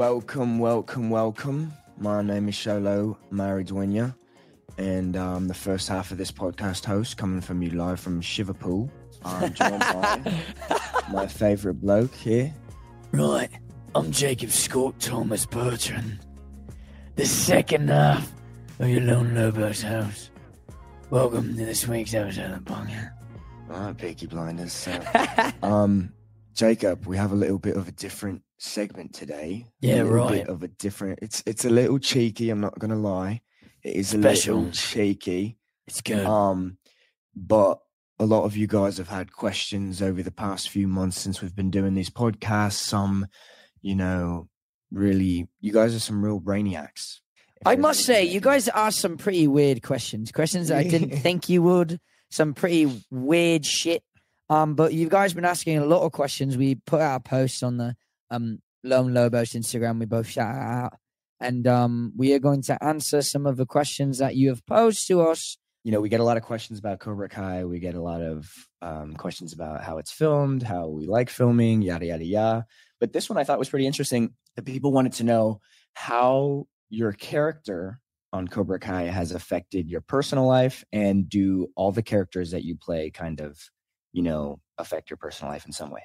Welcome, welcome, welcome. My name is Xolo Maridueña, and I'm the first half of this podcast host coming from you live from Shiverpool. I'm joined by my favourite bloke here. Right, I'm Jacob Scott Thomas Bertrand, the second half of your Lone Lobos house. Welcome to this week's episode of Bunga. Alright, Peaky Blinders. So, um, Jacob, we have a little bit of a different segment today. Yeah, a right. Bit of a different. It's it's a little cheeky. I'm not gonna lie. It is a little cheeky. It's good. Um, but a lot of you guys have had questions over the past few months since we've been doing these podcasts. Some, you know, really, you guys are some real brainiacs. I must say, you guys asked some pretty weird questions. Questions that I didn't think you would. Some pretty weird shit. Um, but you guys been asking a lot of questions. We put out a post on the um Lone Lobos Instagram. We both shout out, and um, we are going to answer some of the questions that you have posed to us. you know, we get a lot of questions about Cobra Kai. We get a lot of um, questions about how it's filmed, how we like filming, yada yada yada. But this one I thought was pretty interesting. The people wanted to know how your character on Cobra Kai has affected your personal life, and do all the characters that you play kind of, you know, affect your personal life in some way?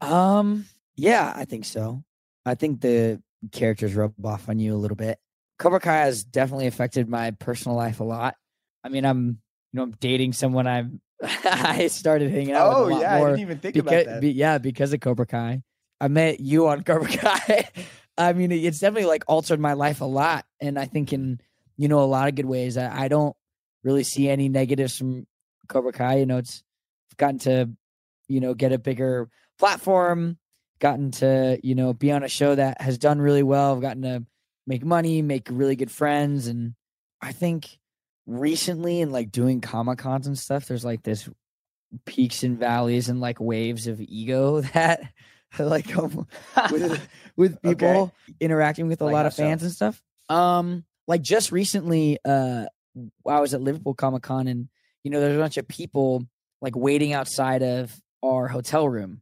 Um, yeah, I think so. I think the characters rub off on you a little bit. Cobra Kai has definitely affected my personal life a lot. I mean, I'm you know I'm dating someone I'm I started hanging out Oh, a lot more even think because be, yeah because of Cobra Kai. I met you on Cobra Kai. I mean, it's definitely like altered my life a lot, and I think in you know a lot of good ways. I, I don't really see any negatives from Cobra Kai. You know, it's gotten to you know get a bigger platform, gotten to you know be on a show that has done really well. I've gotten to make money, make really good friends, and I think recently in like doing comic cons and stuff, there's like this peaks and valleys and like waves of ego that like come with with Okay. people interacting with a Like lot of fans and stuff. Um, like just recently, uh, I was at Liverpool Comic Con and you know there's a bunch of people like waiting outside of our hotel room,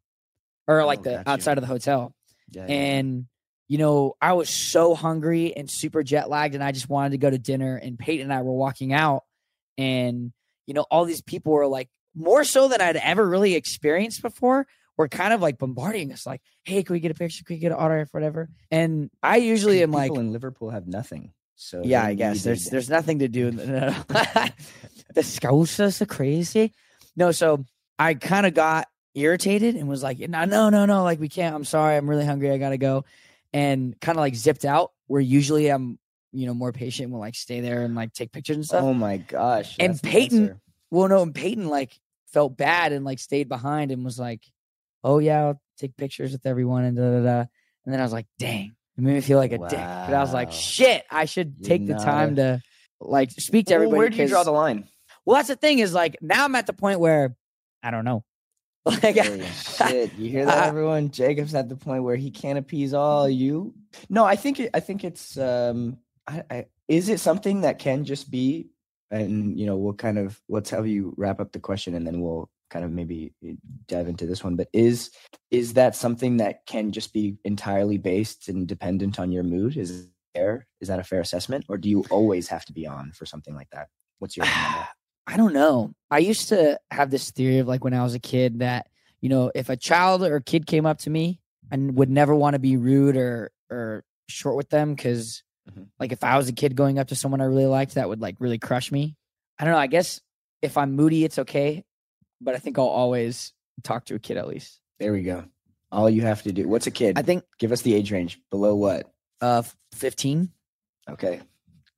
or like Oh, the you. outside of the hotel, Yeah, yeah. and you know I was so hungry and super jet lagged, and I just wanted to go to dinner. And Peyton and I were walking out, and you know all these people were like more so than I'd ever really experienced before. Were kind of like bombarding us, like, "Hey, can we get a picture? Can we get an autograph, whatever?" And I usually am like, people in Liverpool have nothing. So yeah, I guess there's there's nothing to do. the Scousers are crazy. No, so I kind of got irritated and was like, no, no, no, no, like we can't. I'm sorry, I'm really hungry. I gotta go, and kind of like zipped out. Where usually I'm, you know, more patient. Will like stay there and like take pictures and stuff. Oh my gosh! And Peyton-. Well, no, and Peyton like felt bad and like stayed behind and was like, "Oh yeah, I'll take pictures with everyone." And da da da. And then I was like, "Dang." It made me feel like a dick, but I was like, "Shit, I should You're take the not time to like speak to Well, everybody." where do you draw the line? well, that's the thing is like now I'm at the point where I don't know. Like, Holy shit! You hear that, everyone? Jacob's at the point where he can't appease all you. No, I think it, I think it's. um I, I, Is it something that can just be? And you know, we'll kind of let's have you wrap up the question, and then we'll kind of maybe eh, dive into this one. But is is that something that can just be entirely based and dependent on your mood? Is fair? Is that a fair assessment, or do you always have to be on for something like that? What's your opinion on that? I don't know. I used to have this theory of like when I was a kid that, you know, if a child or kid came up to me and would never want to be rude or or short with them because Mhm. like if I was a kid going up to someone I really liked, that would like really crush me. I don't know. I guess if I'm moody, it's okay. But I think I'll always talk to a kid at least. There we go. All you have to do. What's a kid? I think Give us the age range. Below what? uh 15. Okay.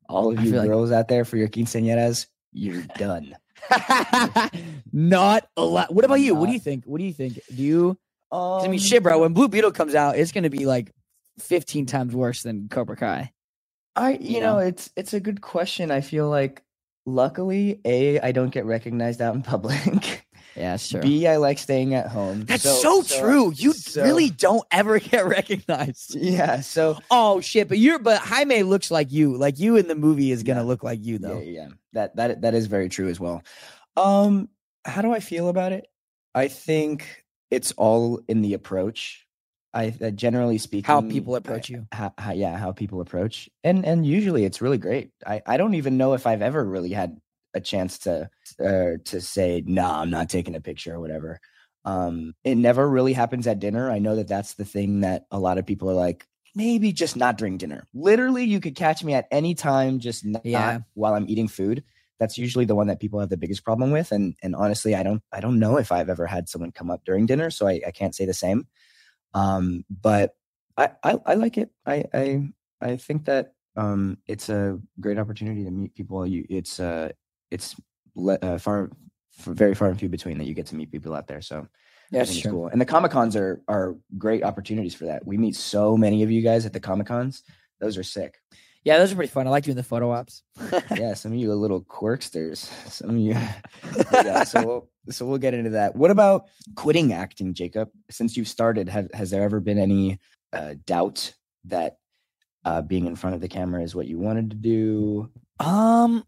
All of I you feel like- girls out there for your quinceañeras, you're done. Not a lot. What about you? What do you think? What do you think? Do you? 'cause I Um, mean, shit, bro. When Blue Beetle comes out, it's gonna be like fifteen times worse than Cobra Kai. I you you know, know? it's it's a good question. I feel like luckily, A, I don't get recognized out in public. Yeah, sure. B, I like staying at home. That's so, true. You so- really don't ever get recognized. Yeah, so Oh shit! But you're but Jaime looks like you. Like you in the movie is gonna Yeah. look like you yeah, though. yeah. That that that is very true as well. Um how do I feel about it? I think it's all in the approach. I uh, generally speaking, How people approach you. how, how, yeah, how people approach, and and usually it's really great. I I don't even know if I've ever really had a chance to uh, to say no, I'm not taking a picture or whatever. Um, it never really happens at dinner. I know that that's the thing that a lot of people are like, maybe just not during dinner. Literally, you could catch me at any time, just not Yeah. while I'm eating food. That's usually the one that people have the biggest problem with. And and honestly, I don't I don't know if I've ever had someone come up during dinner, so I, I can't say the same. Um, but I, I I like it. I I I think that um it's a great opportunity to meet people. You it's uh it's le- uh, far very far and few between that you get to meet people out there. So think it's cool. And the Comic Cons are are great opportunities for that. We meet so many of you guys at the Comic Cons. Those are sick. Yeah, those are pretty fun. I like doing the photo ops. Yeah, some of you are little quirksters. Some of you. Yeah, so we'll, so we'll get into that. What about quitting acting, Jacob? Since you've started, have, has there ever been any uh, doubt that uh, being in front of the camera is what you wanted to do? Um,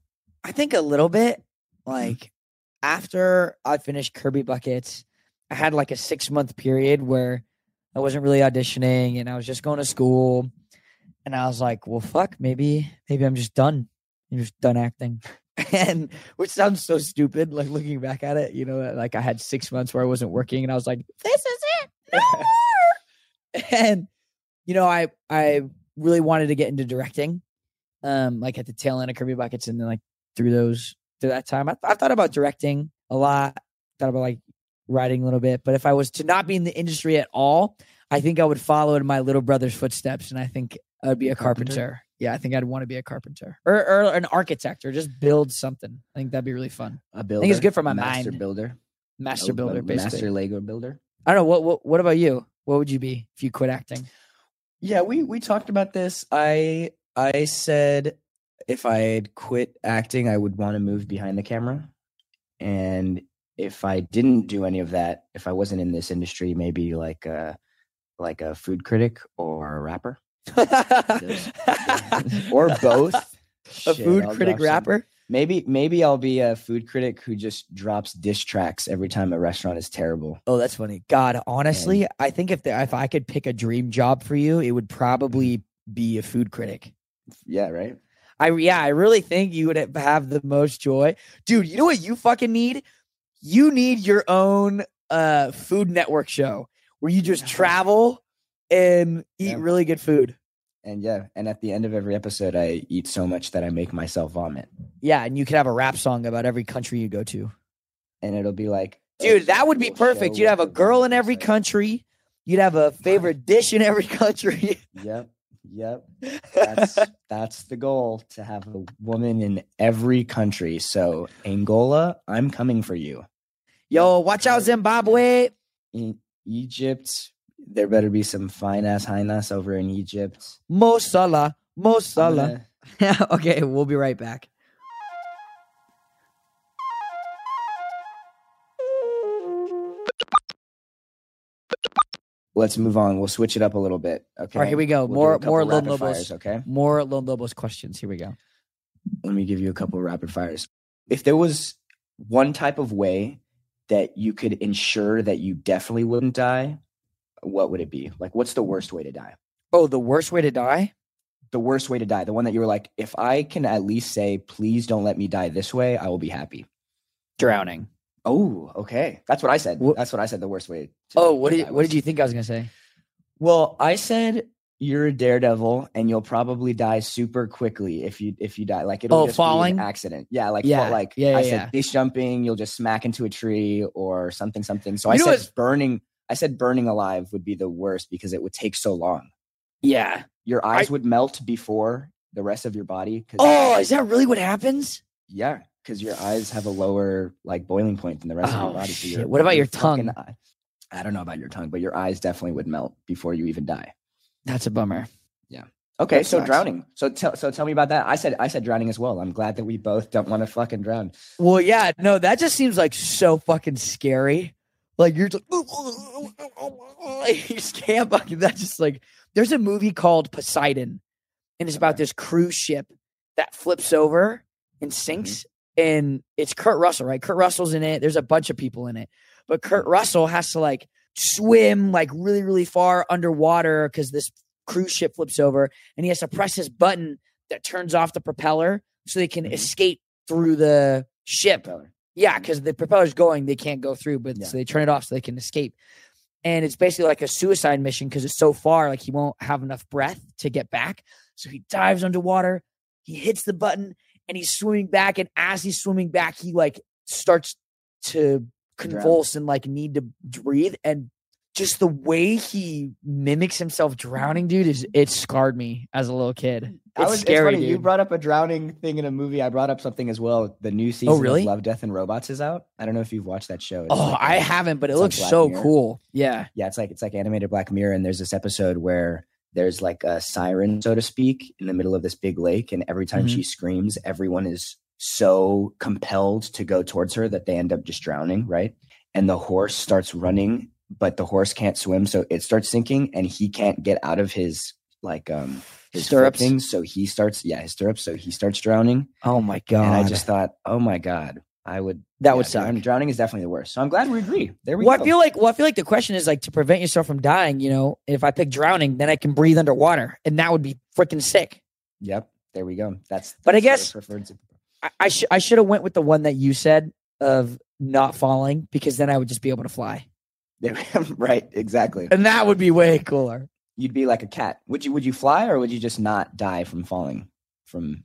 I think a little bit. Like after I finished Kirby Buckets, I had like a six month period where I wasn't really auditioning and I was just going to school. And I was like, well, fuck, maybe, maybe I'm just done. I'm just done acting. And which sounds so stupid, like looking back at it, you know, like I had six months where I wasn't working and I was like, this is it. No more. and, you know, I, I really wanted to get into directing um, like at the tail end of Kirby Buckets, and then like through those through that time, I, I thought about directing a lot. Thought about like writing a little bit, but if I was to not be in the industry at all, I think I would follow in my little brother's footsteps, and I think I would be a Carpenter? carpenter. Yeah, I think I'd want to be a carpenter or, or an architect or just build something. I think that'd be really fun. A builder? it's good for my master mind. builder, Master builder, basically. master Lego builder. I don't know what, what what about you? What would you be if you quit acting? Yeah, we we talked about this. I I said if I had quit acting, I would want to move behind the camera. And if I didn't do any of that, if I wasn't in this industry, maybe like a like a food critic or a rapper or both. a Shit, food I'll critic drop some- rapper. Maybe maybe I'll be a food critic who just drops dish tracks every time a restaurant is terrible. Oh, that's funny. God, honestly, I think if the, if I could pick a dream job for you, it would probably mm-hmm. be a food critic. Yeah, right. I yeah, I really think you would have the most joy, dude. You know what you fucking need? You need your own uh Food Network show where you just travel and eat Yeah. really good food. And yeah, and at the end of every episode, I eat so much that I make myself vomit, Yeah, and you could have a rap song about every country you go to. and it'll be like, Dude, that would be perfect. You'd have a girl in every country. You'd have a favorite dish in every country. Yep, yep. That's that's the goal to have a woman in every country. So Angola, I'm coming for you. Yo, watch out, Zimbabwe. In Egypt, there better be some fine ass highness over in Egypt. Mo Salah. Mo Salah. gonna- okay, we'll be right back. Let's move on. We'll switch it up a little bit. Okay. All right, here we go. We'll More- more Lone Lobos. fires, okay. More Lone Lobos questions. Here we go. let me give you a couple of rapid fires. If there was one type of way that you could ensure that you definitely wouldn't die, what would it be? Like, what's the worst way to die? Oh, the worst way to die? The worst way to die, the one that you were like, if I can at least say, please don't let me die this way, I will be happy. Drowning. Oh, okay. That's what I said. That's what I said. The worst way. To, Oh, what did what did you think I was gonna say? Well, I said you're a daredevil and you'll probably die super quickly if you if you die. Like it'll Oh, just falling? be an accident. Yeah, like Yeah, fall- like yeah, yeah I yeah, said base jumping, you'll just smack into a tree or something something. So I You know said burning I said burning alive would be the worst because it would take so long. Yeah. Your eyes would melt before the rest of your body. Oh, is that really what happens? yeah, because your eyes have a lower like boiling point than the rest of Oh, your body. So. What about your tongue? eye- I don't know about your tongue, but your eyes definitely would melt before you even die. That's a bummer. Yeah. Okay, That so sucks. drowning. So tell so tell me about that. I said I said drowning as well. I'm glad that we both don't want to fucking drown. Well, yeah, no, that just seems like so fucking scary. Like you're just you just can't fucking that's just like there's a movie called Poseidon, and it's about this cruise ship that flips over and mm-hmm. sinks. And it's Kurt Russell, right? Kurt Russell's in it. There's a bunch of people in it. But Kurt Russell has to like swim like really, really far underwater because this cruise ship flips over and he has to press his button that turns off the propeller so they can Mhm. escape through the ship. Yeah, because the propeller's going, they can't go through, but Yeah. so they turn it off so they can escape. And it's basically like a suicide mission because it's so far, like he won't have enough breath to get back. So he dives underwater, he hits the button, and he's swimming back. And as he's swimming back, he like starts to convulse and like need to breathe. And just the way he mimics himself drowning, dude, is it scarred me as a little kid. Mm, I It's was, scary, it's funny, You brought up a drowning thing in a movie. I brought up something as well. The new oh, season Oh, really? of Love, Death, and Robots is out. I don't know if you've watched that show. It's Oh, like, I haven't, but it looks so Mirror. cool. Yeah. Yeah, it's like it's like animated Black Mirror, and there's this episode where there's like a siren, so to speak, in the middle of this big lake, and every time Mhm. she screams, everyone is so compelled to go towards her that they end up just drowning, right? And the horse starts running, but the horse can't swim, so it starts sinking, and he can't get out of his like um his Stirrups? things, so he starts yeah his stirrups, so he starts drowning, Oh my god. and I just thought, oh my god, I would that would yeah, suck. drown- Drowning is definitely the worst. So I'm glad we agree. There we Well, go. I feel like well, I feel like the question is like to prevent yourself from dying. You know, if I pick drowning, then I can breathe underwater, and that would be freaking sick. Yep, there we go. That's But I guess- preferred I, I should I should have went with the one that you said of not falling because then I would just be able to fly, right, exactly. and that would be way cooler. You'd be like a cat. Would you would you fly or would you just not die from falling from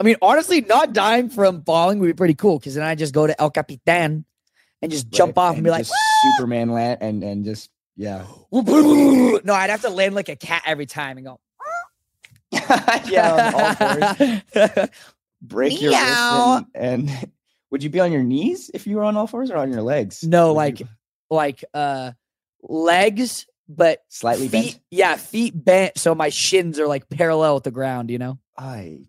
I mean, honestly, not dying from falling would be pretty cool because then I just go to El Capitan and just jump off and, be like, Superman land and and just yeah. no, I'd have to land like a cat every time and go. yeah, all fours. Break your wrist and, and would you be on your knees if you were on all fours or on your legs? No, Would like you- like uh legs, but slightly feet, bent. yeah, feet bent so my shins are like parallel with the ground, you know,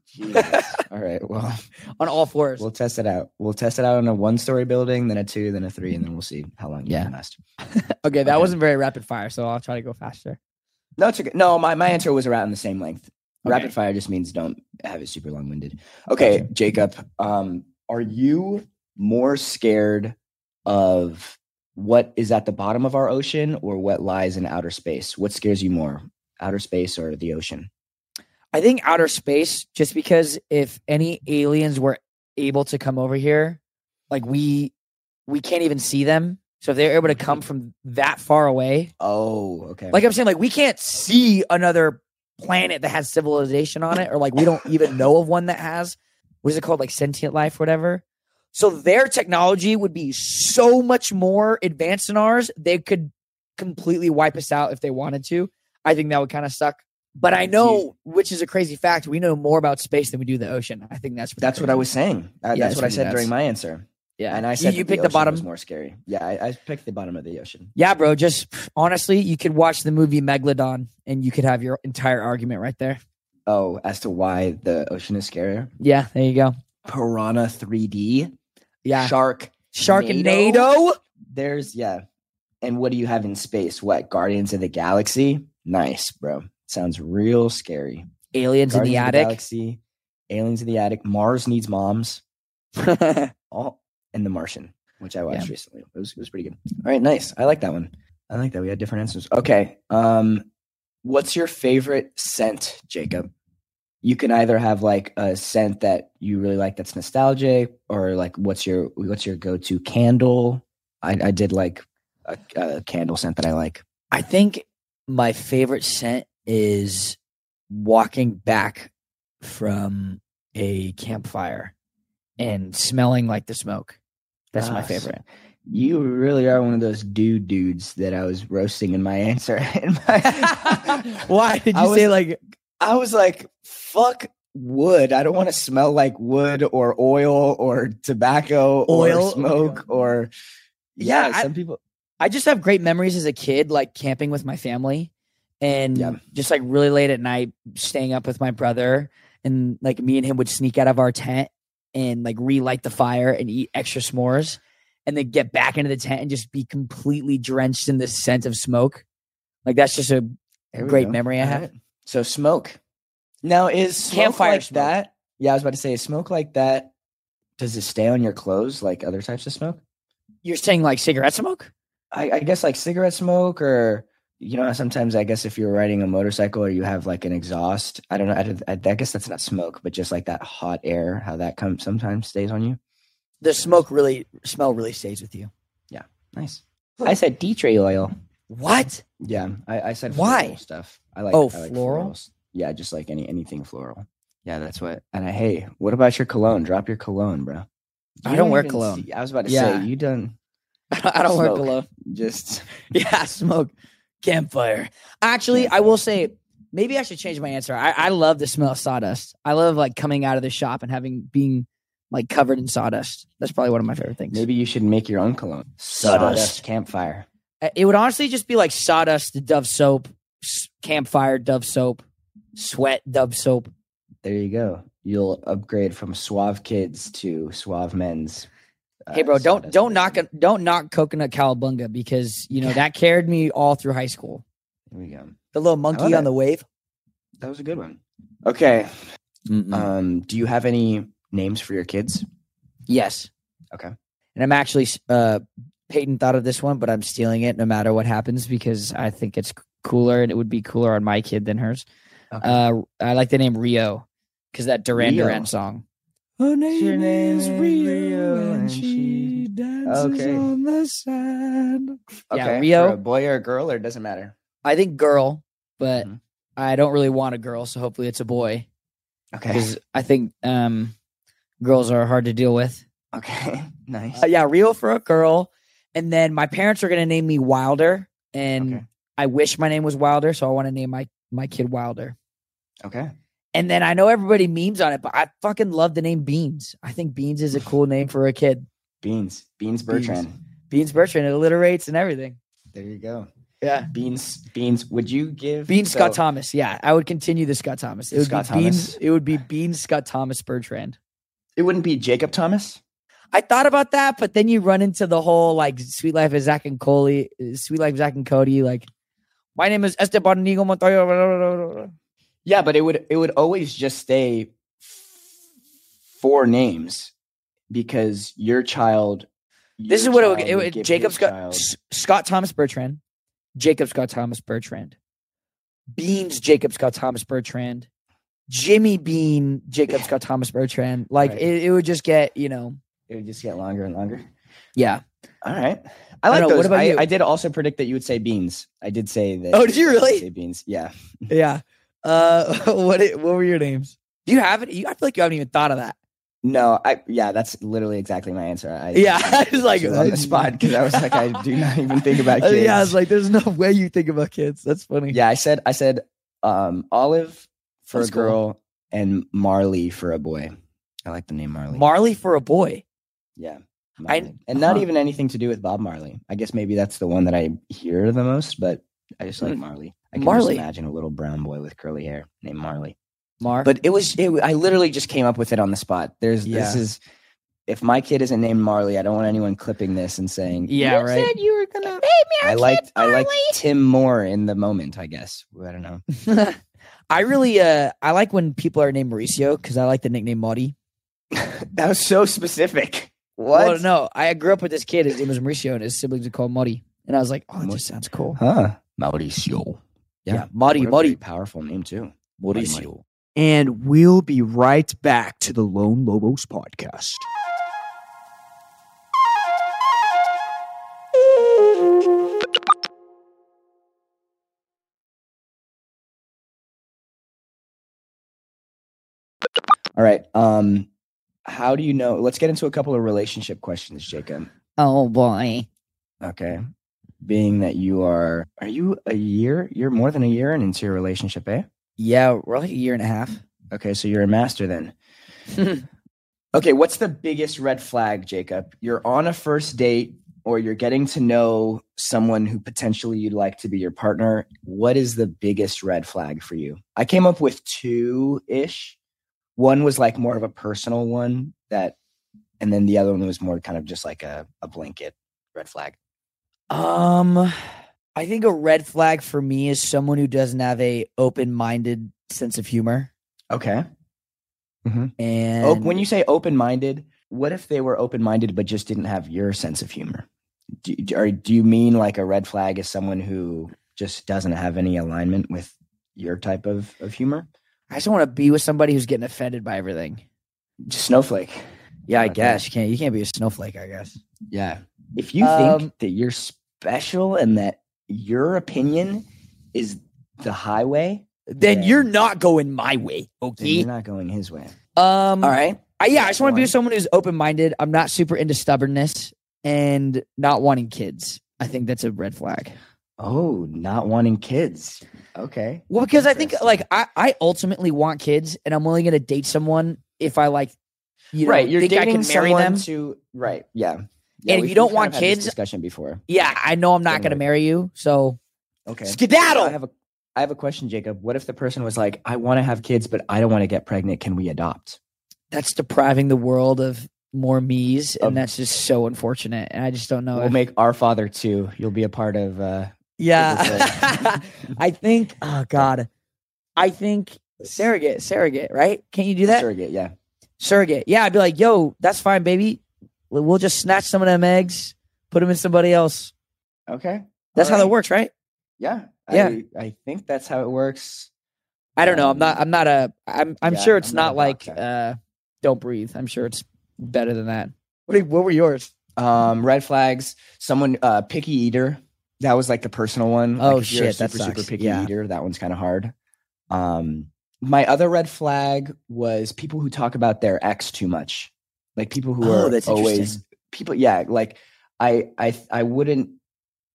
Jesus. all right. Well, on all fours. we'll test it out. We'll test it out on a one-story building, then a two, then a three, and then we'll see how long you Yeah. can last. okay, that okay. wasn't very rapid fire, so I'll try to go faster. No, it's okay. No, my, my answer was around the same length. Okay. Rapid fire just means don't have it super long winded. Okay, Jacob, um, are you more scared of what is at the bottom of our ocean or what lies in outer space? What scares you more, outer space or the ocean? I think outer space, just because if any aliens were able to come over here, like we we can't even see them. So if they're able to come from that far away, Oh, okay. like I'm saying, like we can't see another planet that has civilization on it, or like we don't even know of one that has what is it called, like sentient life, whatever. So their technology would be so much more advanced than ours. They could completely wipe us out if they wanted to. I think that would kind of suck. But I know, which is a crazy fact, we know more about space than we do the ocean. I think that's that's what I was saying. Uh, Yeah, that's what I said during my answer. Yeah, And I You- said you, that picked the ocean bottom. was more scary. Yeah, I, I picked the bottom of the ocean. Yeah, bro. Just honestly, you could watch the movie Megalodon, and you could have your entire argument right there. Oh, as to why the ocean is scarier. Yeah, there you go. Piranha 3D. Yeah, Shark. Sharknado. There's yeah. And what do you have in space? What Guardians of the Galaxy? Nice, bro. Sounds real scary. Aliens in the Guardians attic. Galaxy, Aliens in the attic. Mars needs moms. All and The Martian, which I watched Yeah. recently. It was it was pretty good. All right, nice. I like that one. I like that we had different answers. Okay. Um, what's your favorite scent, Jacob? You can either have like a scent that you really like that's nostalgic, or like what's your what's your go to candle? I, I did like a, a candle scent that I like. I think my favorite scent is walking back from a campfire and smelling like the smoke. That's my Ah, favorite. You really are one of those dude dudes that I was roasting in my answer. In my- Why did you I was- say like I was like, fuck wood. I don't want to smell like wood or oil or tobacco Oil? Oh or smoke or yeah, Yeah, I- some people I just have great memories as a kid, like camping with my family and Yeah. just like really late at night, staying up with my brother. And like me and him would sneak out of our tent and like relight the fire and eat extra s'mores and then get back into the tent and just be completely drenched in the scent of smoke. Like that's just a great go. memory I have. So smoke. Now is smoke Campfire like smoke. that? Yeah, I was about to say is smoke like that. Does it stay on your clothes like other types of smoke? You're saying like cigarette smoke? I, I guess like cigarette smoke or you know sometimes I guess if you're riding a motorcycle or you have like an exhaust, I don't know. I, I, I guess that's not smoke, but just like that hot air, how that comes sometimes stays on you. The smoke really smell really stays with you. Yeah, nice. I said tea tree oil. What? Yeah, I, I said Why? floral stuff. I like Oh, I like floral? florals. Yeah, just like any anything floral. Yeah, that's what. And I, hey, what about your cologne? Drop your cologne, bro. I You don't wear cologne. see- I was about to Yeah. say you done I don't wear cologne. just Yeah, smoke campfire. Actually, I will say maybe I should change my answer. I, I love the smell of sawdust. I love like coming out of the shop and having being like covered in sawdust. That's probably one of my favorite things. maybe you should make your own cologne. Sawdust. campfire. Uh, It would honestly just be like sawdust, Dove soap, campfire, Dove soap, sweat, Dove soap. There you go. You'll upgrade from suave kids to suave men's. uh, Hey, bro, don't don't knock. Don't knock coconut cowabunga because you know that carried me all through high school. Here we go. The little monkey on the wave. That was a good one. Okay. Mm. Um, do you have any names for your kids? Yes. Okay. And I'm actually uh Peyton thought of this one, but I'm stealing it no matter what happens because I think it's cooler and it would be cooler on my kid than hers. Okay. Uh I like the name Rio because that Duran Rio. Duran song. Her name is Rio and she dances Okay. on the sand. Yeah. Rio. For a boy or a girl, or it doesn't matter. I think girl, but Mhm. I don't really want a girl, so hopefully it's a boy Okay. because I think um girls are hard to deal with. Okay. Nice. Uh, yeah, Rio for a girl. And then my parents are gonna name me Wilder, and Okay. I wish my name was Wilder, so I want to name my my kid Wilder. Okay. And then I know everybody memes on it, but I fucking love the name Beans. I think Beans is a cool name for a kid. Beans. Beans Bertrand. Beans Bertrand, it alliterates and everything. There you go. Yeah. Beans. Beans. Would you give Beans so- Scott Thomas. Yeah, I would continue the Scott Thomas. It would Scott be Beans. Thomas. It would be Beans Scott Thomas Bertrand. It wouldn't be Jacob Thomas. I thought about that, but then you run into the whole like Sweet Life of Zach and Coley, Sweet Life Zach and Cody. Like, my name is Esteban Nigo Montoya. Yeah, but it would it would always just stay four names because your child. This is what it would, it would give Jacob Scott child- Scott Thomas Bertrand, Jacob Scott Thomas Bertrand, Beans Jacob Scott Thomas Bertrand, Jimmy Bean Jacob Scott Thomas Bertrand. Like Right. it, it would just get you know It would just get longer and longer. yeah. All right. I like know, those. what about I, you? I did also predict that you would say beans. I did say that. Oh, did you really? say beans? Yeah. Yeah. Uh, what what were your names? Do you have it? You, I feel like you haven't even thought of that. No, I yeah, that's literally exactly my answer. I, Yeah, I was like- on the spot because I was like, I do not even think about kids. yeah, I was like, there's no way you think about kids. That's funny. yeah, I said I said um Olive for That's a cool. girl and Marley for a boy. I like the name Marley. Marley for a boy. Yeah. I- and not huh. even anything to do with Bob Marley. I guess maybe that's the one that I hear the most, but I just like Hmm. Marley. I can Marley. just imagine a little brown boy with curly hair named Marley. Mar. But it was it, I literally just came up with it on the spot. There's Yeah. this is if my kid isn't named Marley, I don't want anyone clipping this and saying, Yeah, "You right. said you were gonna." I liked I liked Tim Moore in the moment. I guess I don't know. I really uh I like when people are named Mauricio because I like the nickname Marty. that was so specific. What? Well, no, I grew up with this kid. His name was Mauricio, and his siblings would called him Marty. And I was like, oh, that just sounds cool. Huh? Mauricio. Yeah, Marty, What a Marty, very powerful name too. Marty, Marty. Mauricio. And we'll be right back to the Lone Lobos podcast. All right. Um, how do you know? Let's get into a couple of relationship questions, Jacob. Oh boy. Okay. Being that you are, are you a year? You're more than a year into your relationship, eh? Yeah, we're like a year and a half. Okay, so you're a master then. Okay, what's the biggest red flag, Jacob? You're on a first date or you're getting to know someone who potentially you'd like to be your partner. What is the biggest red flag for you? I came up with two ish. One was like more of a personal one that, and then the other one was more kind of just like a, a blanket red flag. Um, I think a red flag for me is someone who doesn't have a open-minded sense of humor. Okay. And Oh, when you say open minded, what if they were open minded but just didn't have your sense of humor? do, do- or do you mean like a red flag is someone who just doesn't have any alignment with your type of, of humor? I just want to be with somebody who's getting offended by everything. Just snowflake. Yeah, I Okay. guess you can't. You can't be a snowflake. I guess. Yeah. If you Um, think that you're special and that your opinion is the highway, Then Yeah. you're not going my way. then Okay. you're not going his way. Um. All right. I, yeah, I just want to be with someone who's open minded. I'm not super into stubbornness and not wanting kids. I think that's a red flag. Oh, not wanting kids. Okay. Well, because I think like I, I ultimately want kids, and I'm only going to date someone if I like, you know, right. You're think I dating can marry them. to right. Yeah. yeah if you don't want kids- discussion before. Yeah, I know I'm not going to marry you, so Okay. skedaddle. I have a I have a question, Jacob. What if the person was like, I want to have kids, but I don't want to get pregnant. Can we adopt? that's depriving the world of more me's, and Of- that's just so unfortunate. And I just don't know. We'll if- make our father too. You'll be a part of uh yeah, I think. Oh God, I think surrogate, surrogate, right? Can you do that? surrogate, yeah. surrogate. Yeah, I'd be like, yo, that's fine, baby. We'll we'll just snatch some of them eggs, put them in somebody else. Okay. That's how that works, right? Yeah. Yeah. I, I think that's how it works. I don't know. I'm not. Um, I'm not a. I'm. I'm yeah, sure it's I'm not not, like. uh Don't breathe. I'm sure it's better than that. What? What were yours? Um, red flags, someone uh picky eater. That was like the personal one. Oh, like if you're a shit, that super, super picky Yeah. eater. That one's kind of hard. Um, my other red flag was people who talk about their ex too much. Like people who Oh, are always people. Yeah, like I, I, I wouldn't.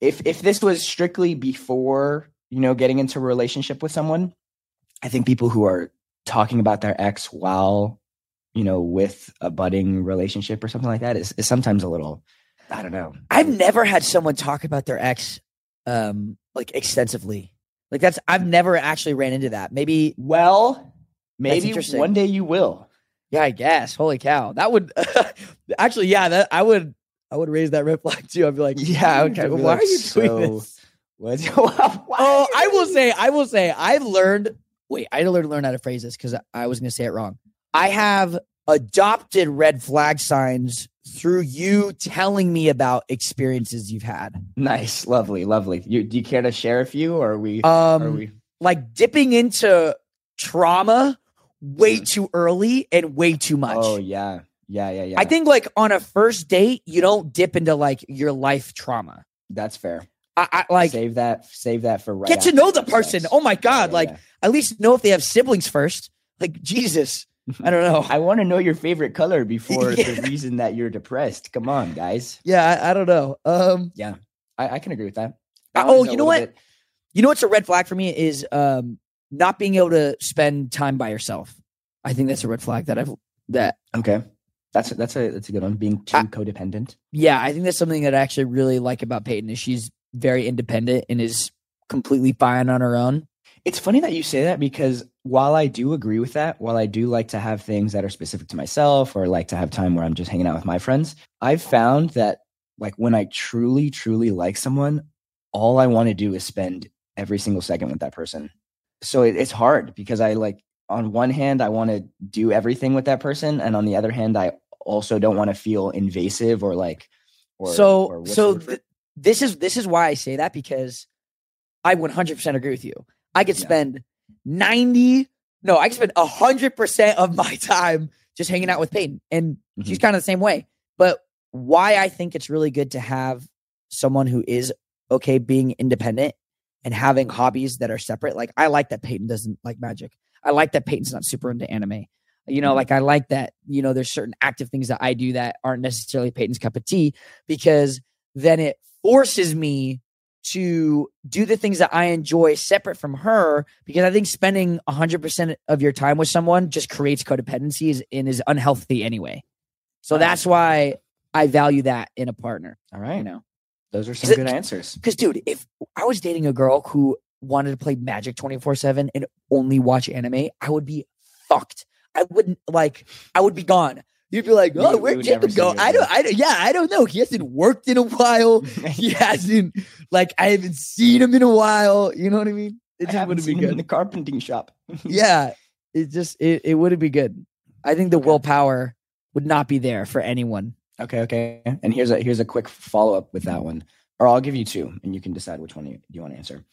If if this was strictly before you know getting into a relationship with someone, I think people who are talking about their ex while you know with a budding relationship or something like that is, is sometimes a little. I don't know. I've never had someone talk about their ex, um, like extensively. Like that's. I've never actually ran into that. Maybe. Well, maybe one day you will. Yeah, I guess. Holy cow! That would actually. Yeah, that I would. I would raise that red flag too. I'd be like, Yeah, I would kind of be Why like, are you doing so- this? What's, why Oh, I will say, I will say, I've learned. Wait, I learned learn how to phrase this because I was going to say it wrong. I have adopted red flag signs through you telling me about experiences you've had. Nice, lovely, lovely. You, do you care to share a few, or are we? Um, are we? like dipping into trauma way too early and way too much. Oh yeah, yeah, yeah, yeah. I think like on a first date, you don't dip into like your life trauma. that's fair. I, I like save that. Save that for right. get to know the sex. person. Oh my god! yeah, like yeah. at least know if they have siblings first. Like Jesus, I don't know. I want to know your favorite color before Yeah. the reason that you're depressed. Come on, guys. yeah, I, I don't know. Um, I, I can agree with that. That oh, you know what? bit- you know what's a red flag for me is um not being able to spend time by yourself. I think that's a red flag that I've that okay, that's a, that's a that's a good one. Being too I- codependent. yeah, I think that's something that I actually really like about Peyton is she's very independent and is completely fine on her own. It's funny that you say that because while I do agree with that, while I do like to have things that are specific to myself or like to have time where I'm just hanging out with my friends, I've found that like when I truly, truly like someone, all I want to do is spend every single second with that person. So it, it's hard because I like, on one hand, I want to do everything with that person. And on the other hand, I also don't want to feel invasive or like, or, so or so word for it? th- this is this is why I say that because I 100% agree with you. I could Yeah. spend 90 no, I could spend 100% of my time just hanging out with Peyton and she's Mm-hmm. kind of the same way. But why I think it's really good to have someone who is okay being independent and having hobbies that are separate. Like I like that Peyton doesn't like magic. I like that Peyton's not super into anime. You know, Mhm. like I like that, you know, there's certain active things that I do that aren't necessarily Peyton's cup of tea because then it forces me to do the things that I enjoy separate from her because I think spending 100% of your time with someone just creates codependencies and is unhealthy anyway. So Right. that's why I value that in a partner, all right. you know. Those are some it- good answers. Cuz dude, if I was dating a girl who wanted to play Magic 24/7 and only watch anime, I would be fucked. I wouldn't like I would be gone. You'd be like, "Oh, where'd Jacob go?" I don't I don't yeah, I don't know. He hasn't worked in a while. he hasn't like I haven't seen him in a while. You know what I mean? It just wouldn't be him in the carpenting shop. yeah, it just it, it wouldn't be good. I think the willpower would not be there for anyone. Okay, okay. And here's a here's a quick follow up with that one, or I'll give you two, and you can decide which one you, you want to answer.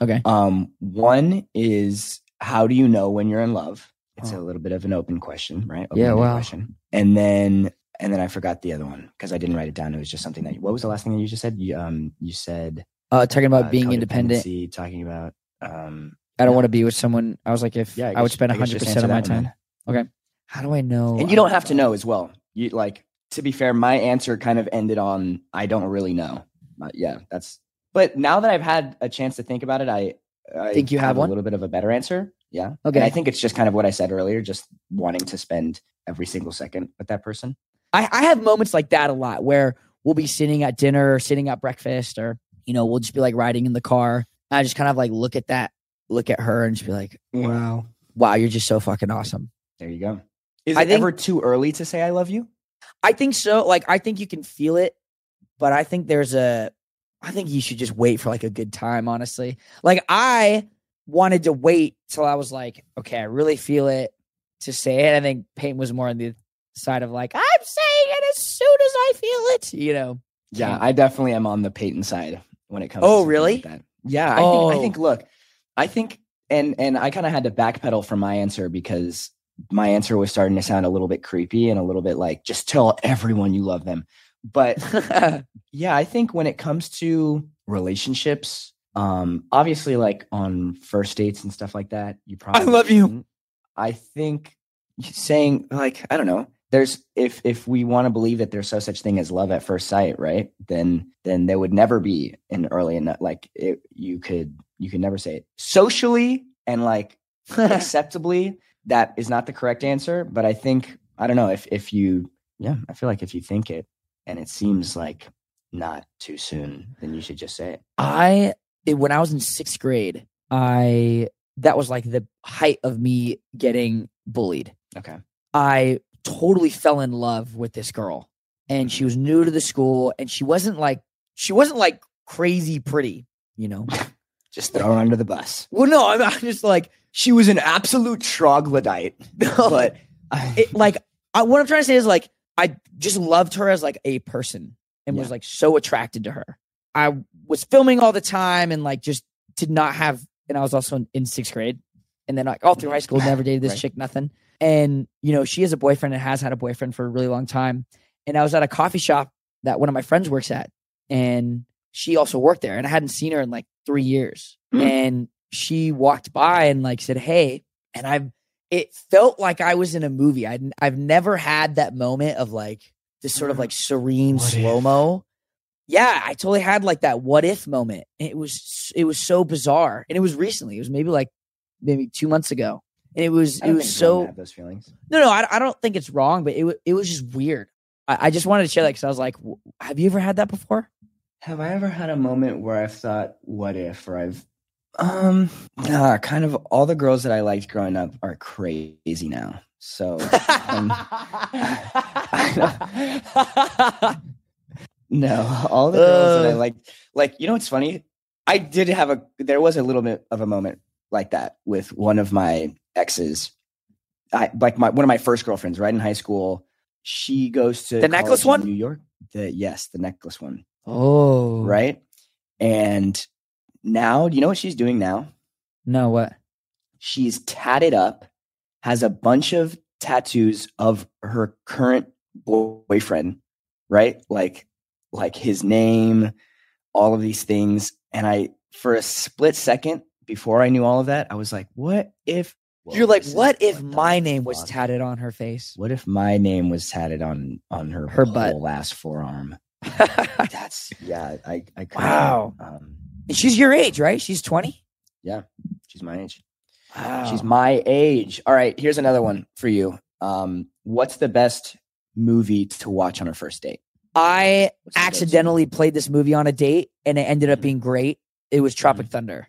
Okay. Um, one is how do you know when you're in love? It's Oh. a little bit of an open question, right? Yeah, Open-ended wow. Question. And then and then I forgot the other one because I didn't write it down. It was just something that. What was the last thing that you just said? You um you said Uh, talking about uh, being independent. Talking about um. I don't yeah. want to be with someone. I was like, if Yeah, I, would guess- spend I guess hundred percent of my one time. Okay. How do I know? And you don't have to know as well. You like to be fair, my answer kind of ended on I don't really know. But yeah, that's but now that I've had a chance to think about it, I, I Think you have a one? little bit of a better answer. Yeah. Okay. And I think it's just kind of what I said earlier, just wanting to spend every single second with that person. I, I have moments like that a lot where we'll be sitting at dinner or sitting at breakfast or, you know, we'll just be like riding in the car. And I just kind of like look at that, look at her and just be like, Wow. wow, you're just so fucking awesome. There you go. Is I it think- ever too early to say I love you? I think so. Like, I think you can feel it, but I think there's a, I think you should just wait for like a good time, honestly. Like, I wanted to wait till I was like, okay, I really feel it to say it. I think Peyton was more on the side of like, I'm saying it as soon as I feel it, you know? Yeah, I definitely am on the Peyton side when it comes. Oh, to really? Like that. Yeah, I think. Oh. I think. Oh. Look, I think, and and I kind of had to backpedal from my answer because my answer was starting to sound a little bit creepy and a little bit like just tell everyone you love them. But yeah, I think when it comes to relationships, um, obviously, like on first dates and stuff like that, you probably I love you. I think saying like I don't know. There's if if we want to believe that there's no such thing as love at first sight, right? Then then there would never be an early enough like it, you could you could never say it socially and like acceptably. That is not the correct answer, but I think I don't know if if you yeah I feel like if you think it and it seems like not too soon, then you should just say it. I it, when I was in sixth grade, I that was like the height of me getting bullied. Okay. I totally fell in love with this girl, and she mm-hmm. was new to the school, and she wasn't like she wasn't like crazy pretty, you know. Just throw her under the bus. well, no, I'm, I'm just like She was an absolute troglodyte, but it, like I, what I'm trying to say is like I just loved her as like a person and was like so attracted to her. I was filming all the time and like just did not have, and I was also in, in sixth grade, and then like all through high school, never dated this Right. chick, nothing. And you know, she has a boyfriend and has had a boyfriend for a really long time. And I was at a coffee shop that one of my friends works at, and she also worked there, and I hadn't seen her in like three years. Hmm. And she walked by and like said, "Hey," and I've it felt like I was in a movie. I'd I've never had that moment of like this sort of like serene slow mo. Yeah, I totally had like that what if moment. It was it was so bizarre, and it was recently. It was maybe like maybe two months ago, and it was I it was think it's wrong to so have those feelings. no no. I, I don't think it's wrong, but it it was just weird. I, I just wanted to share that because I was like, have you ever had that before? Have I ever had a moment where I've thought, "What if?" Or I've, um, nah, kind of all the girls that I liked growing up are crazy now. So um, no, all the girls that I Uh. liked, like you know, what's funny? I did have a. There was a little bit of a moment like that with one of my exes. I like my one of my first girlfriends, right in high school. She goes to The necklace one? New York. The yes, the necklace one oh right? And now, do you know what she's doing now? No, what? She's tatted up, has a bunch of tattoos of her current boyfriend, right? Like, like his name, all of these things. And I, for a split second before I knew all of that, I was like, what if You're like, what if my name was tatted on her face? What if my name was tatted on on her Her butt. last forearm? That's yeah. I I Wow. Um, she's your age, right? She's 20. Yeah, she's my age. Wow. She's my age. All right, here's another one for you. Um, what's the best movie to watch on a first date? I What's the go-to? accidentally played this movie on a date and it ended up Mhm. being great. It was Tropic Thunder.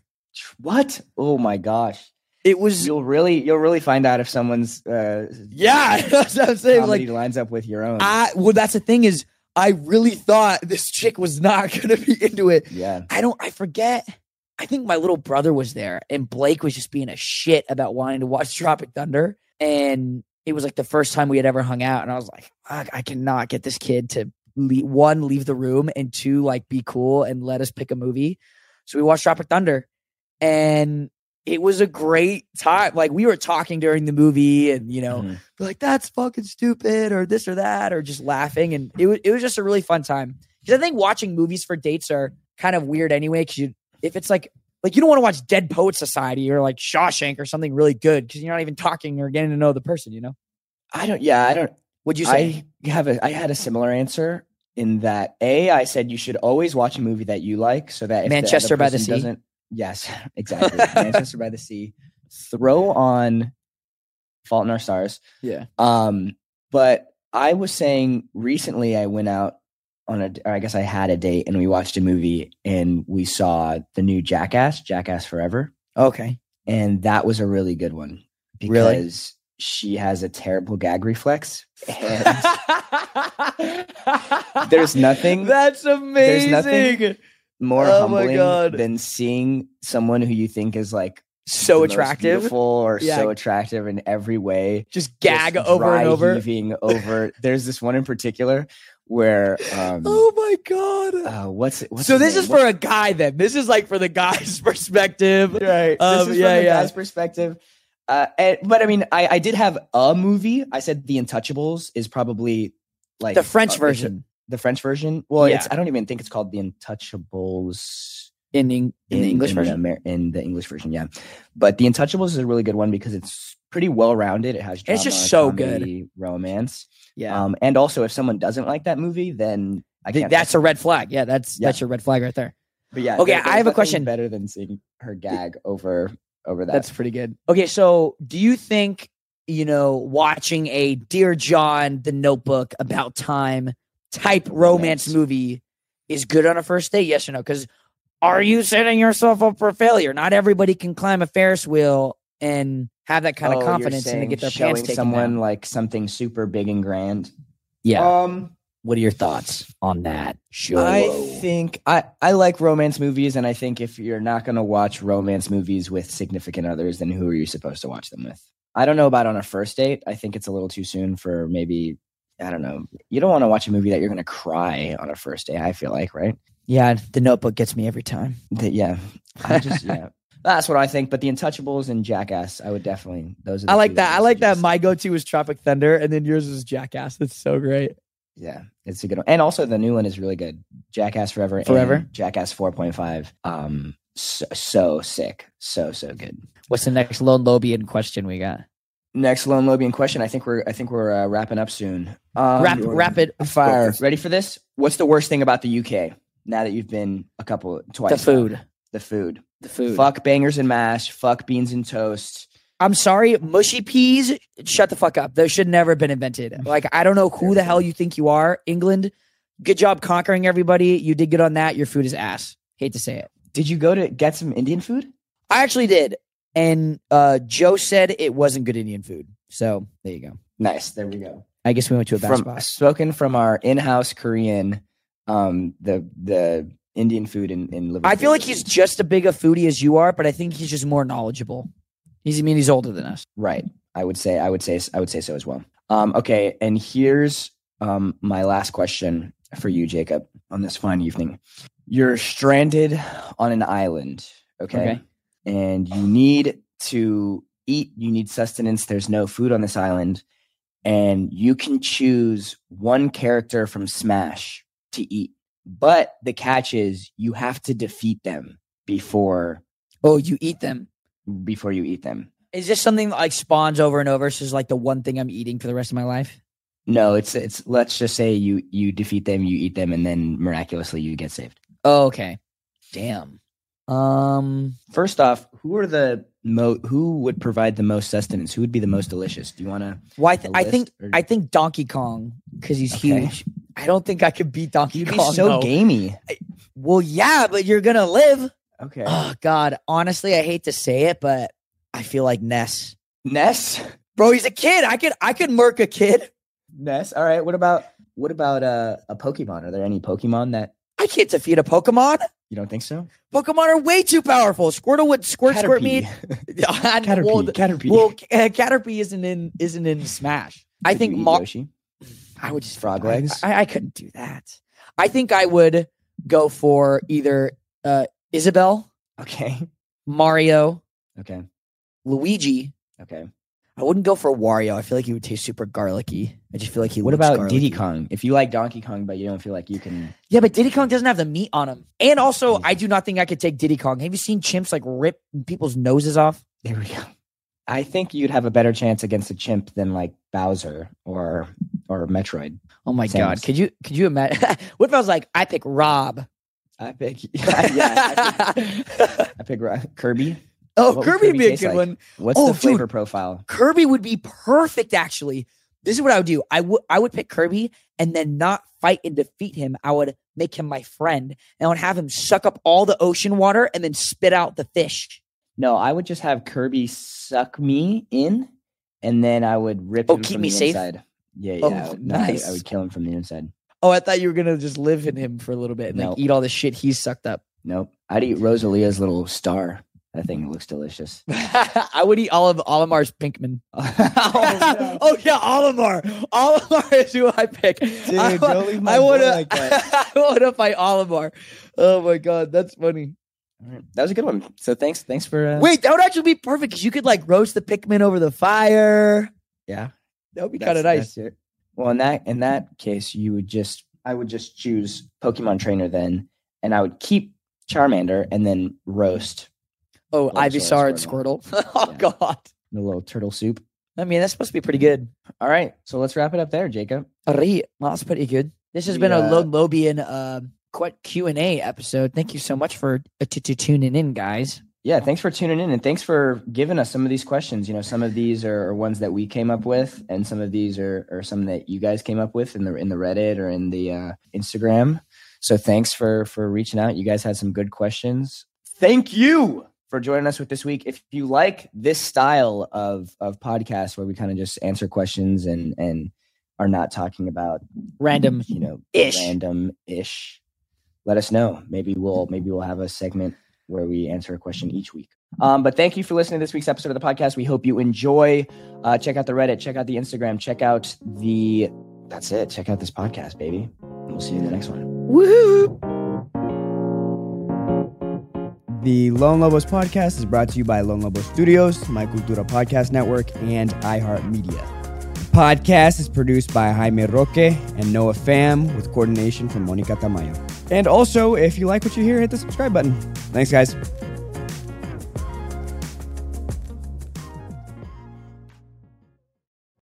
What? Oh my gosh! It was You'll really, you'll really find out if someone's uh, yeah, that's what I'm saying. Like lines up with your own. I well, that's the thing is I really thought this chick was not gonna be into it. yeah, I don't I forget. I think my little brother was there and Blake was just being a shit about wanting to watch Tropic Thunder. And it was like the first time we had ever hung out, and I was like, I cannot get this kid to le- one leave the room and two like be cool and let us pick a movie. So we watched Tropic Thunder, and it was a great time. Like we were talking during the movie, and you know, Mhm. we're like that's fucking stupid or this or that or just laughing, and it was it was just a really fun time. Because I think watching movies for dates are kind of weird anyway. Because you, if it's like like you don't want to watch Dead Poet Society or like Shawshank or something really good because you're not even talking or getting to know the person. You know? I don't. Yeah, I don't. Would you say? I have a. I had a similar answer in that a. I said you should always watch a movie that you like, so that if the Manchester by the Sea? Doesn't, yes, exactly. Manchester by the Sea. Throw on Fault in Our Stars. yeah. Um, but I was saying recently I went out on a, or I guess I had a date and we watched a movie and we saw the new Jackass, Jackass Forever, Okay. and that was a really good one Really? because she has a terrible gag reflex. And There's nothing- That's amazing. there's nothing more Oh humbling than seeing someone who you think is like so attractive. beautiful or Yeah. so attractive in every way. Just gag just over and over. heaving over. There's this one in particular where um Oh my god. uh, what's it? What's so this name? is What- for a guy then. This is like for the guy's perspective. right. Um, this is yeah, from the yeah. guy's perspective. Uh, and, but I mean, I, I did have a movie. I said The Untouchables is probably like The French uh, version the French version. Well, Yeah. it's I don't even think it's called The Untouchables in the, in the English in version. The, Amer- in the English version, yeah. But The Untouchables is a really good one because it's pretty well rounded. It has drama, It's just so good. romance. yeah. Um, and also, if someone doesn't like that movie, then I Th- can't. that's a red flag. Yeah, that's Yeah. that's your red flag right there. But yeah. Okay, there- I have a question. Better than seeing her gag over over that. That's pretty good. Okay, so do you think you know watching a Dear John, The Notebook, About Time type romance movie is good on a first date? Yes or no? Because are you setting yourself up for failure? Not everybody can climb a Ferris wheel and have that kind Oh, of confidence and get their showing pants taken someone down. like something super big and grand. Yeah. Um, what are your thoughts on that? Show. I think I I like romance movies, and I think if you're not going to watch romance movies with significant others, then who are you supposed to watch them with? I don't know about on a first date. I think it's a little too soon for maybe. I don't know. You don't want to watch a movie that you're going to cry on a first date. I feel like, right? yeah, The Notebook gets me every time. That- yeah, I just yeah. That's what I think. But The Untouchables and Jackass, I would definitely those are. The I like two that. I would like that. My go-to is Tropic Thunder, and then yours is Jackass. That's so great. Yeah, it's a good one. And also the new one is really good. Jackass Forever. and Forever? Jackass 4.5. Um so, so sick. So so good. What's the next Lone Lobian question we got? Next Lone Lobian question. I think we're I think we're uh, wrapping up soon. Um, Rap, rapid fire. Ready for this? What's the worst thing about the UK now that you've been a couple twice? The now? food. The food. The food. Fuck bangers and mash. Fuck beans and toast. I'm sorry, mushy peas. Shut the fuck up. Those should never have been invented. Like I don't know who the hell you think you are, England. Good job conquering everybody. You did good on that. Your food is ass. Hate to say it. Did you go to get some Indian food? I actually did, and uh, Joe said it wasn't good Indian food. So there you go. Nice. There we go. I guess we went to a bad from spot. spoken from our in-house Korean, um, the the Indian food in in Liverpool. I feel like he's just as big a foodie as you are, but I think he's just more knowledgeable. He's I mean he's older than us. right. I would say I would say I would say so as well. Um, okay, and here's um my last question for you, Jacob, on this fine evening. You're stranded on an island, okay? Okay. And you need to eat, you need sustenance. There's no food on this island. And you can choose one character from Smash to eat. But the catch is you have to defeat them before Oh, you eat them. Before you eat them. Is this something that like spawns over and over? So it's like the one thing I'm eating for the rest of my life? No, it's it's let's just say you you defeat them, you eat them, and then miraculously you get saved. Oh, okay. Damn. Um, First off, who are the mo who would provide the most sustenance? Who would be the most delicious? Do you want to? well, I, th- A I think or- I think Donkey Kong because he's Okay. huge. I don't think I could beat Donkey You'd be Kong. so though. gamey. Well, yeah, but you're gonna live. Okay, Oh God, honestly, I hate to say it, but I feel like Ness. Ness. Bro, he's a kid. I could I could murk a kid. Ness. All right. What about what about uh, a Pokemon? Are there any Pokemon that? I can't defeat a Pokemon. You don't think so? Pokemon are way too powerful. Squirtle would squirt squirt me. Caterpie. well, Caterpie. well, uh, Caterpie isn't in isn't in Smash. I Could think Yoshi? I would just Frog legs? I, I couldn't do that. I think I would go for either uh, Isabelle, Okay. Mario, Okay. Luigi. Okay. I wouldn't go for Wario. I feel like he would taste super garlicky. I just feel like he. What about Diddy. Kong? If you like Donkey Kong, but you don't feel like you can. Yeah, but Diddy Kong doesn't have the meat on him. And also. I do not think I could take Diddy Kong. Have you seen chimps like rip people's noses off? There we go. I think you'd have a better chance against a chimp than like Bowser or or Metroid. Oh my Samus. god! Could you could you imagine? what if I was like, I pick Rob? I pick. yeah, I pick, I pick Kirby. oh, What Kirby would Kirby be a good like? one. What's Oh, the dude. flavor profile? Kirby would be perfect. Actually, this is what I would do. I would I would pick Kirby and then not fight and defeat him. I would make him my friend and I would have him suck up all the ocean water and then spit out the fish. No, I would just have Kirby suck me in, and then I would rip Oh, him keep from me the safe? inside. Yeah, oh, yeah. Oh, I would- no, I I would kill him from the inside. Oh, I thought you were gonna just live in him for a little bit and No. like eat all the shit he's sucked up. Nope. I'd eat Rosalina's little star. That thing looks delicious. I would eat all of Olimar's Pikmin. oh, oh yeah, Olimar. Olimar is who I pick. I, don't leave my I boy wanna, like that. I wanna fight Olimar. Oh my god, that's funny. That was a good one. So thanks, thanks for uh, Wait, that would actually be perfect because you could like roast the Pikmin over the fire. Yeah, That would be kind of nice. that's it. Well, in that in that case, you would just I would just choose Pokemon Trainer then, and I would keep Charmander and then roast Oh, Ivysaur and Squirtle. oh Yeah. god. the little turtle soup. I mean, that's supposed to be pretty good. All right, so let's wrap it up there, Jacob. Alright, well, that's pretty good. This has We, been a uh, Lobian quite Q and A episode. Thank you so much for uh, t- t- tuning in, guys. Yeah, thanks for tuning in and thanks for giving us some of these questions. You know, some of these are, are ones that we came up with, and some of these are, are some that you guys came up with in the in the Reddit or in the uh, Instagram. So thanks for for reaching out. You guys had some good questions. Thank you for joining us with this week. If you like this style of of podcast where we kind of just answer questions and and are not talking about Random you know Ish. random ish let us know maybe we'll maybe we'll have a segment where we answer a question each week. Um, but thank you for listening to this week's episode of the podcast. We hope you enjoy. Uh, check out the reddit check out the instagram check out the that's it. Check out this podcast baby. We'll see you in the next one. Woohoo! The Lone Lobos podcast is brought to you by Lone Lobos Studios, My Cultura Podcast Network, and iHeartMedia. Podcast is produced by Jaime Roque and Noah Pham with coordination from Monica Tamayo. And also, if you like what you hear, hit the subscribe button. Thanks, guys.